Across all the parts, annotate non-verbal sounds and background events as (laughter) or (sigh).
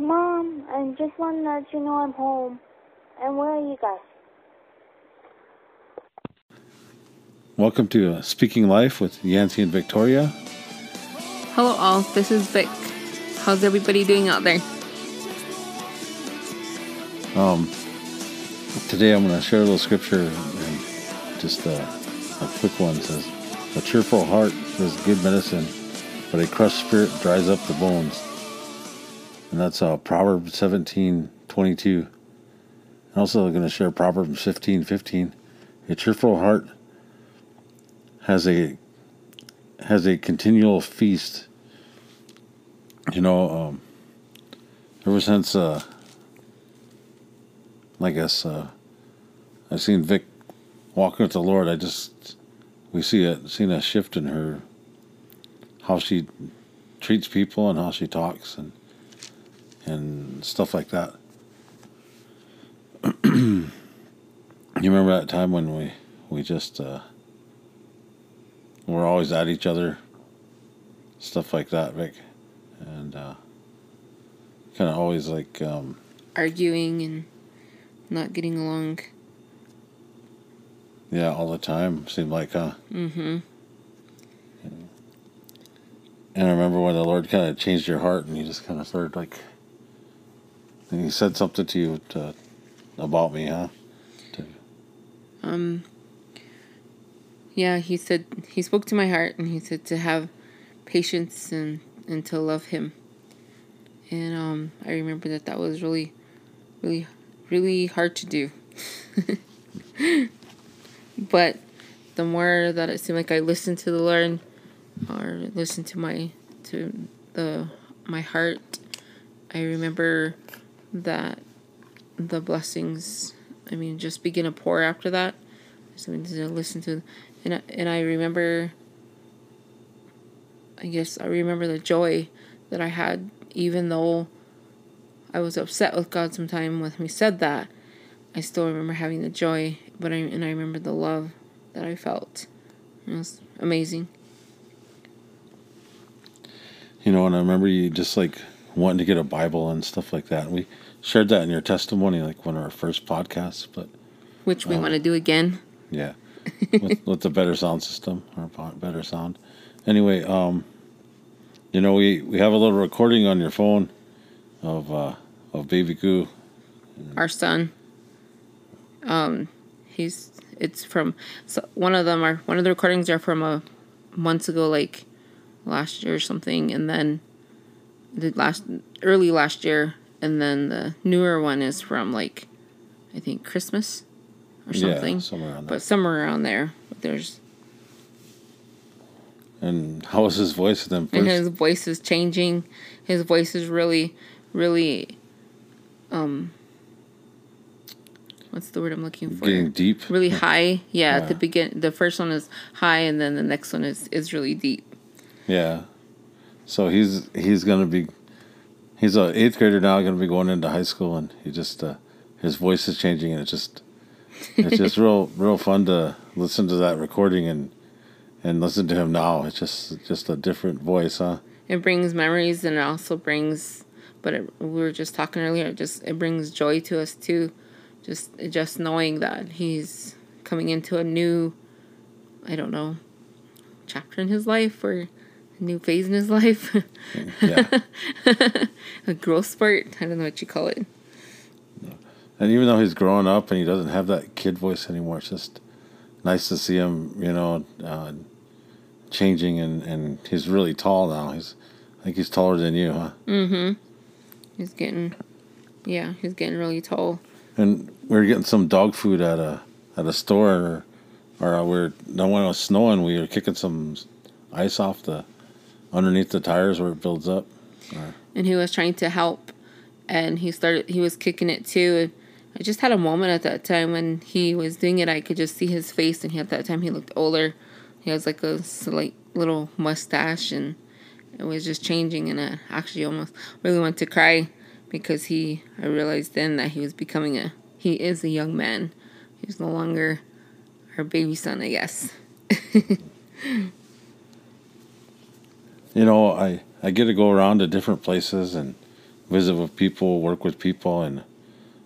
Mom, I just want to let you know I'm home. And where are you guys? Welcome to uh, Speaking Life with Yancy and Victoria. Hello, all. This is Vic. How's everybody doing out there? Um, today I'm going to share a little scripture and just uh, a quick one it says, "A cheerful heart is good medicine, but a crushed spirit dries up the bones." And that's uh, Proverbs 17:22. I'm also going to share Proverbs 15:15. A cheerful heart has a has a continual feast. You know, um, ever since uh, I guess uh, I've seen Vic walking with the Lord. I just we see it, seen a shift in her, how she treats people and how she talks and and stuff like that. (clears throat) you remember that time when we we just uh, we're always at each other, stuff like that, Vic, and uh, kind of always like um, Arguing and not getting along. yeah, all the time. Seemed like, huh? Mm-hmm. And I remember when the Lord kind of changed your heart, and you just kind of started like, He said something to you to, about me, huh? To, Um. Yeah, he said he spoke to my heart, and he said to have patience and and to love him. And um, I remember that that was really, really, really hard to do. (laughs) but the more that it seemed like I listened to the Lord, or listened to my to the my heart, I remember that the blessings. I mean, just begin to pour after that. Something to listen to, and I, and I remember. I guess I remember the joy that I had, even though I was upset with God sometime when He said that. I still remember having the joy, but I and I remember the love that I felt. It was amazing. you know, and I remember you just like wanting to get a Bible and stuff like that. We shared that in your testimony, like one of our first podcasts. But Which we Oh. want to do again. yeah, with, (laughs) with the better sound system or better sound. Anyway, um, you know, we we have a little recording on your phone of uh, of Baby Goo. Our son. Um, he's it's from so one of them are one of the recordings are from a months ago, like last year or something, and then the last early last year, and then the newer one is from like I think Christmas or something. Yeah, somewhere around there. but somewhere around there. But there's And how was his voice then? and his voice is changing. His voice is really, really, um, what's the word I'm looking for? Getting deep. Really high. Yeah, at the Yeah. begin, the first one is high, and then the next one is is really deep. Yeah. So he's he's gonna be he's a eighth grader now, gonna be going into high school, and he just uh, his voice is changing, and it's just it's just (laughs) real real fun to listen to that recording and and listen to him now. It's just just a different voice, huh? It brings memories, and it also brings. But it, we were just talking earlier. It just it brings joy to us too, just just knowing that he's coming into a new, I don't know, chapter in his life or a new phase in his life. Yeah. (laughs) a growth spurt. I don't know what you call it. and even though he's growing up and he doesn't have that kid voice anymore, it's just nice to see him, you know, uh, changing and and he's really tall now. He's I think he's taller than you, huh? Mm hmm. He's getting, yeah, he's getting really tall. And we were getting some dog food at a at a store, or, or we were no when it was snowing, we were kicking some ice off the underneath the tires where it builds up. and he was trying to help and he started he was kicking it too. And i just had a moment at that time when he was doing it. I could just see his face and he, at that time he looked older. He has like a slight little mustache and it was just changing and i actually almost really wanted to cry because he i realized then that he was becoming a he is a young man. He's no longer our baby son i guess (laughs) You know, I I get to go around to different places and visit with people, work with people, and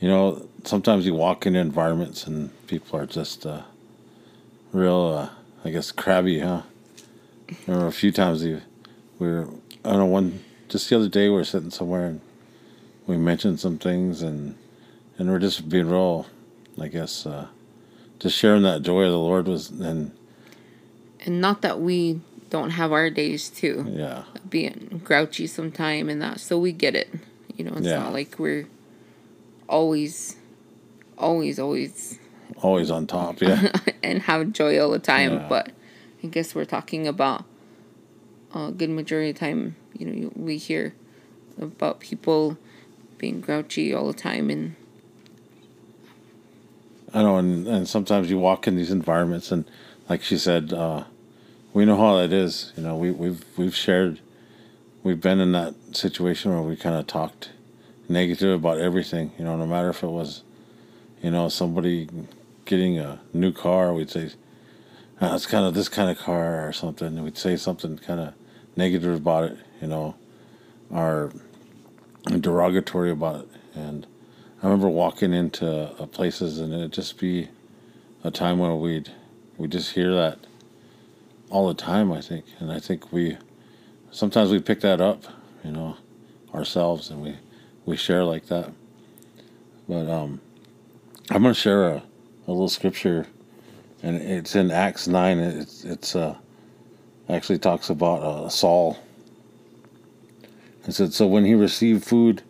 you know, sometimes you walk into environments and people are just uh, real, uh, I guess, crabby, huh? Remember a few times we, we were, I don't know, one, just the other day we were sitting somewhere and we mentioned some things and, and we're just being real, I guess, uh, just sharing that joy of the Lord was, and, and not that we don't have our days too. Yeah. Being grouchy sometime and that, so we get it. You know, it's Yeah. not like we're always, always, always always on top, yeah. (laughs) and have joy all the time. Yeah. But I guess we're talking about a good majority of the time. You know, we hear about people being grouchy all the time, and I know, and, and sometimes you walk in these environments, and like she said, uh, we know how that is. You know, we, we've we've shared, we've been in that situation where we kind of talked negative about everything. You know, no matter if it was, you know, somebody getting a new car, we'd say, ah, it's kind of this kind of car or something. We'd say something kind of negative about it. You know, or derogatory about it, and. I remember walking into uh, places and it'd just be a time where we'd we just hear that all the time. I think, and I think we sometimes we pick that up, you know, ourselves, and we we share like that. But um, I'm gonna share a, a little scripture, and it's in Acts nine. It's it's uh actually talks about uh, Saul. It said so when he received food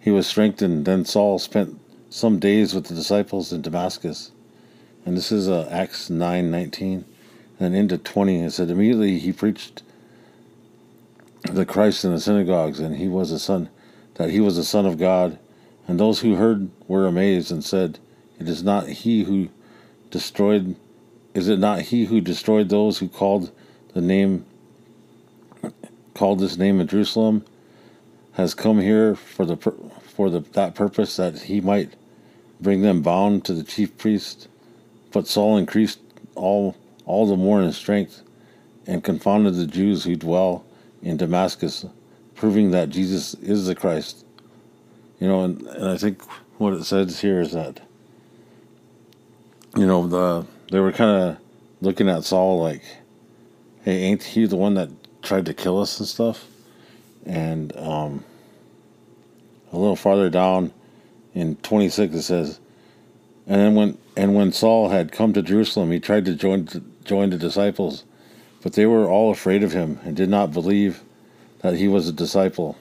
he was strengthened. Then Saul spent some days with the disciples in Damascus. And this is uh, Acts 9 19. And into 20, it said, Immediately he preached the Christ in the synagogues, and he was a son, that he was the Son of God. And those who heard were amazed and said, It is not he who destroyed, is it not he who destroyed those who called the name, called this name in Jerusalem? has come here for the for the that purpose that he might bring them bound to the chief priest. But Saul increased all all the more in strength, and confounded the Jews who dwell in Damascus, proving that Jesus is the Christ. You know, and, and I think what it says here is that you know the they were kind of looking at Saul like, hey, ain't he the one that tried to kill us and stuff? and um, a little farther down in 26 it says and then when and when Saul had come to Jerusalem he tried to join join the disciples but they were all afraid of him and did not believe that he was a disciple.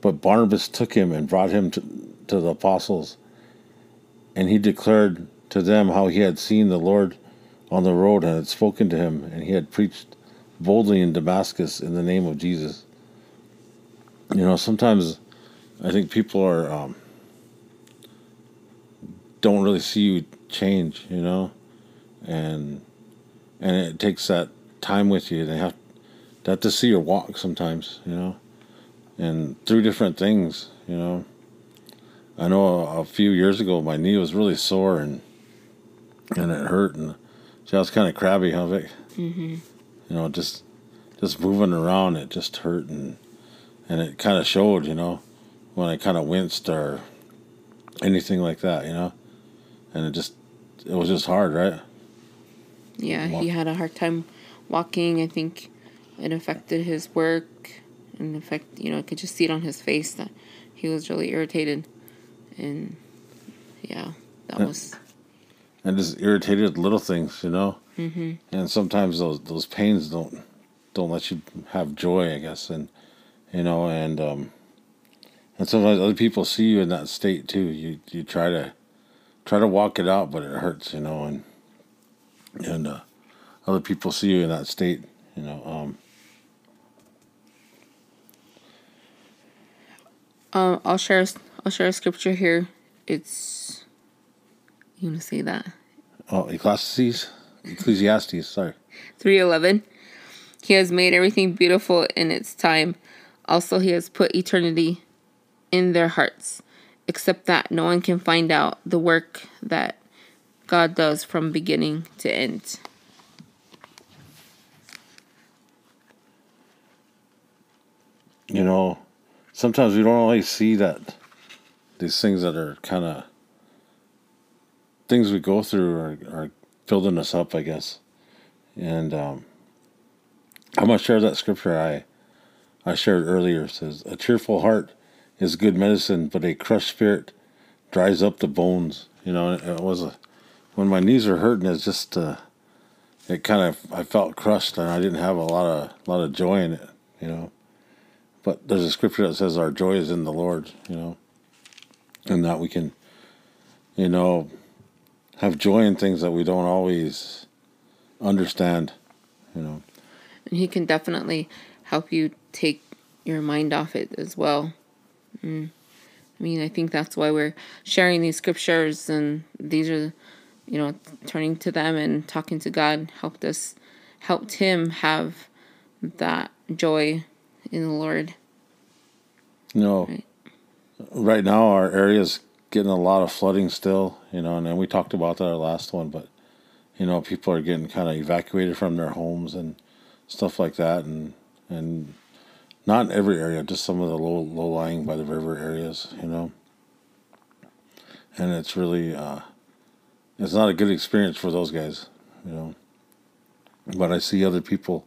But Barnabas took him and brought him to, to the apostles and he declared to them how he had seen the Lord on the road and had spoken to him and he had preached boldly in Damascus in the name of Jesus. You know sometimes i think people are um, don't really see you change you know and and it takes that time with you they have they have to see your walk sometimes you know and through different things you know i know a, a few years ago my knee was really sore and and it hurt and see, I was kind of crabby huh Vic? mm-hmm. you know just just moving around it just hurt and and it kind of showed, you know, when I kind of winced or anything like that, you know, and it just it was just hard, right? Yeah, Walk- he had a hard time walking. I think it affected his work, and affect you know I could just see it on his face that he was really irritated, and yeah, that Yeah. was And just irritated little things, you know, hmm and sometimes those those pains don't don't let you have joy, I guess, and you know, and um, and sometimes other people see you in that state too. You you try to try to walk it out, but it hurts, you know, and and uh, other people see you in that state, you know. Um, Um, I'll share. I'll share a scripture here. It's you want to say that oh, Ecclesiastes, Ecclesiastes, sorry. three eleven. He has made everything beautiful in its time. Also, he has put eternity in their hearts, except that no one can find out the work that God does from beginning to end. you know sometimes we don't always see that these things that are kind of things we go through are, are building us up, I guess. And um, I'm gonna share that scripture I I shared earlier. It says, "A cheerful heart is good medicine, but a crushed spirit dries up the bones." You know, it was a when my knees are hurting. It's just uh, it kind of I felt crushed and I didn't have a lot of lot of joy in it. You know, but there's a scripture that says our joy is in the Lord. You know, and that we can, you know, have joy in things that we don't always understand. You know, and He can definitely help you take your mind off it as well. Mm. I mean, I think that's why we're sharing these scriptures, and these are, you know, turning to them and talking to God helped us, helped him have that joy in the Lord. You know, right, right now our area is getting a lot of flooding still, you know, and then we talked about that our last one, but you know, people are getting kind of evacuated from their homes and stuff like that, and and not in every area, just some of the low low lying by the river areas, you know. And it's really uh, it's not a good experience for those guys, you know. But I see other people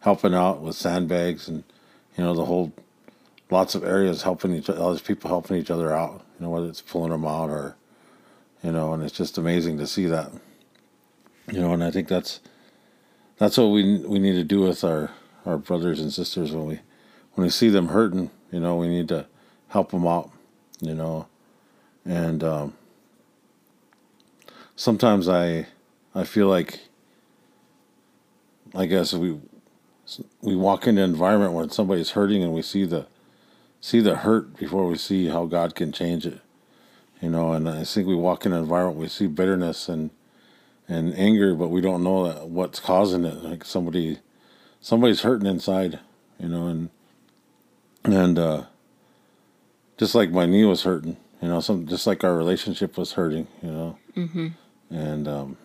helping out with sandbags and you know the whole lots of areas helping each other, people helping each other out, you know, whether it's pulling them out or you know, and it's just amazing to see that. You know, and I think that's that's what we we need to do with our our brothers and sisters when we when we see them hurting, you know, we need to help them out, you know, and um, sometimes I I feel like I guess we we walk into an environment where somebody's hurting and we see the see the hurt before we see how God can change it, you know, and I think we walk in an environment we see bitterness and and anger, but we don't know that what's causing it. Like somebody somebody's hurting inside, you know, and and uh, just like my knee was hurting, you know, some just like our relationship was hurting, you know, mm-hmm. And um,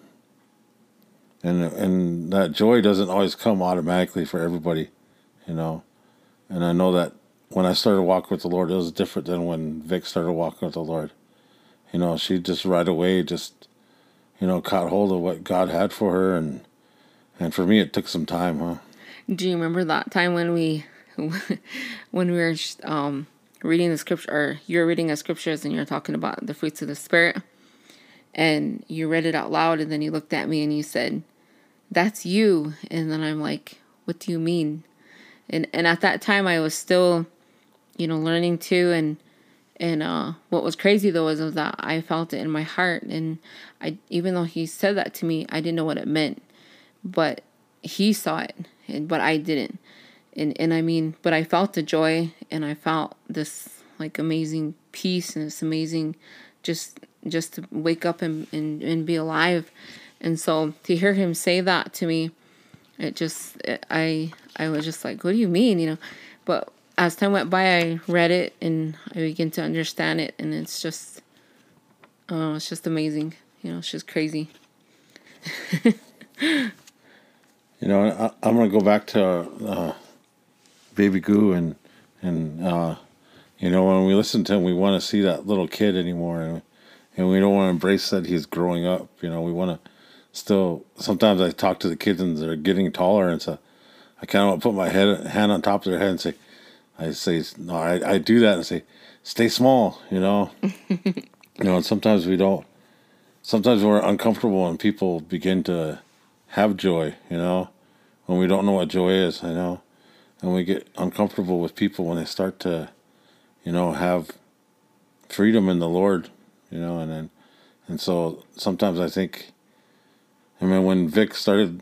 and and that joy doesn't always come automatically for everybody, you know, and I know that when I started walking with the Lord, it was different than when Vic started walking with the Lord. You know, she just right away just, you know, caught hold of what God had for her, and and for me, it took some time, huh? Do you remember that time when we (laughs) when we were um, reading the scripture, or you're reading the scriptures and you're talking about the fruits of the Spirit, and you read it out loud, and then you looked at me and you said, "That's you," and then I'm like, "What do you mean?" And and at that time, I was still, you know, learning too, and and uh, what was crazy though was, was that I felt it in my heart, and I even though he said that to me, I didn't know what it meant, but he saw it, and but I didn't and and I mean, but I felt the joy and I felt this like amazing peace and this amazing just just to wake up and, and, and be alive. And so to hear him say that to me, it just it, I I was just like, what do you mean, you know? But as time went by, I read it and I began to understand it, and it's just, oh, it's just amazing. You know, it's just crazy. (laughs) you know, I, am gonna go back to uh, Baby Goo, and and uh, you know when we listen to him, we want to see that little kid anymore, and and we don't want to embrace that he's growing up. You know, we want to still. Sometimes I talk to the kids and they're getting taller, and so I kind of want to put my head hand on top of their head and say, I say no, I I do that and say, stay small. You know, (laughs) you know, and sometimes we don't. Sometimes we're uncomfortable when people begin to have joy. You know, when we don't know what joy is. I know and we get uncomfortable with people when they start to, you know, have freedom in the Lord, you know, and then, and so sometimes I think, I mean, when Vic started,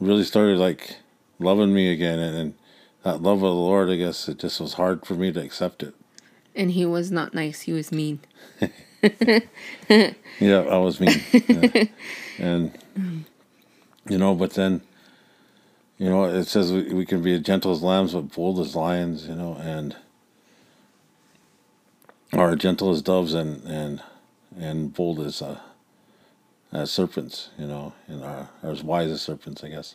really started like loving me again, and, and that love of the Lord, I guess it just was hard for me to accept it. And he was not nice; he was mean. (laughs) yeah, I was mean, yeah. and you know, but then you know, it says we, we can be as gentle as lambs but bold as lions, you know, and are gentle as doves and and and bold as uh, as serpents, you know, and are, are as wise as serpents, I guess.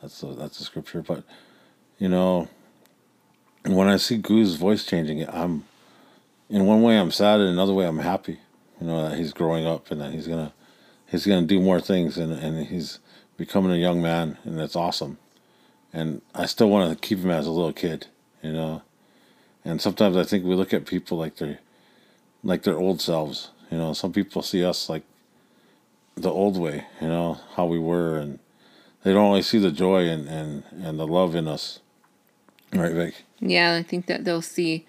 That's the, that's the scripture. But you know, when I see Goo's voice changing, I'm in one way I'm sad, and another way I'm happy. You know that he's growing up and that he's gonna he's gonna do more things, and and he's becoming a young man, and that's awesome. And I still want to keep him as a little kid, you know. And sometimes I think we look at people like they're like their old selves. You know, some people see us like the old way, you know, how we were, and they don't always see the joy and, and, and the love in us. Right, Vic? Yeah, I think that they'll see,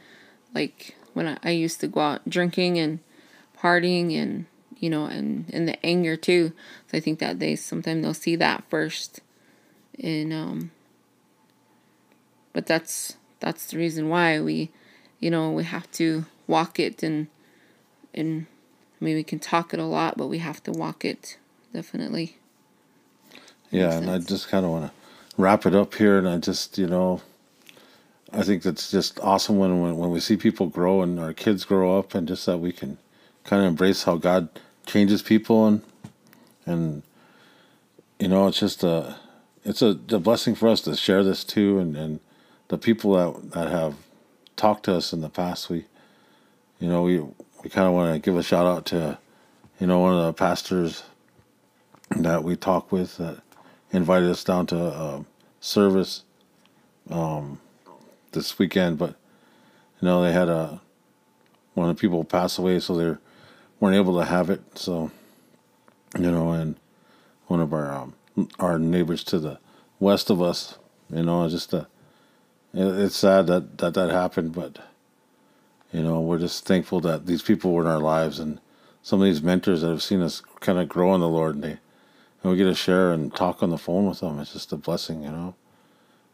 like, when I, I used to go out drinking and partying and, you know, and, and the anger too. So I think that they sometimes they'll see that first. And, um, but that's, that's the reason why we, you know, we have to walk it and, and I mean, we can talk it a lot, but we have to walk it definitely. Yeah, and I just kind of want to wrap it up here, and I just, you know, I think that's just awesome when, when when we see people grow and our kids grow up, and just that we can kind of embrace how God changes people, and and you know, it's just a it's a, a blessing for us to share this too, and and the people that that have talked to us in the past, we, you know, we we kind of want to give a shout out to, you know, one of the pastors that we talked with that invited us down to a service um, this weekend, but you know they had a one of the people pass away, so they weren't able to have it. So you know, and one of our um, our neighbors to the west of us, you know, just a, it's sad that that that happened, but you know, we're just thankful that these people were in our lives and some of these mentors that have seen us kind of grow in the Lord and they and we get to share and talk on the phone with them. It's just a blessing, you know.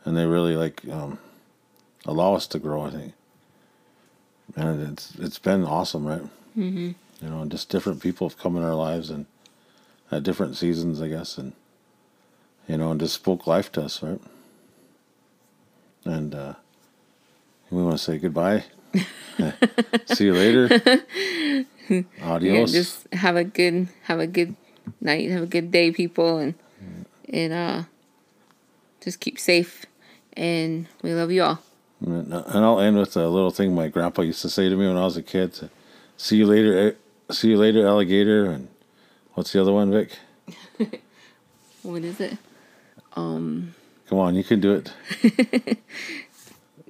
And they really like um, allow us to grow. I think, and it's it's been awesome, right? Mm-hmm. You know, and just different people have come in our lives and at different seasons, I guess, and you know, and just spoke life to us, right? And uh, we want to say goodbye. (laughs) See you later. (laughs) Adios. Yeah, just have a good have a good night, have a good day, people, and and uh, just keep safe. And we love you all. And I'll end with a little thing my grandpa used to say to me when I was a kid. See you later. Eh, see you later, alligator. And what's the other one, Vic? (laughs) what is it? Um. Come on, you can do it.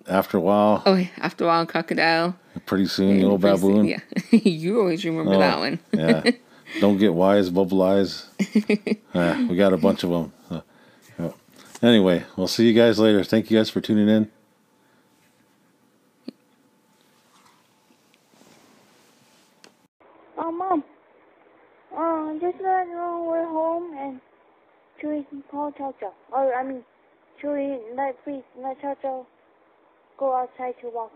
After a while. Oh, after a while, crocodile. Pretty soon, the old baboon. Yeah, (laughs) you always remember oh, that one. (laughs) yeah. Don't get wise, bubble eyes. (laughs) we got a bunch of them. Uh, yeah. Anyway, we'll see you guys later. Thank you guys for tuning in. Oh, Mom. Uh, just let know we're home and Chewy call Chow Chow. Or, I mean, Chewy, let, please, let Chow Chow go outside to walk.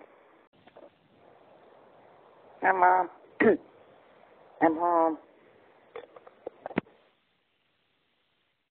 Hi, Mom. (clears throat) I'm home.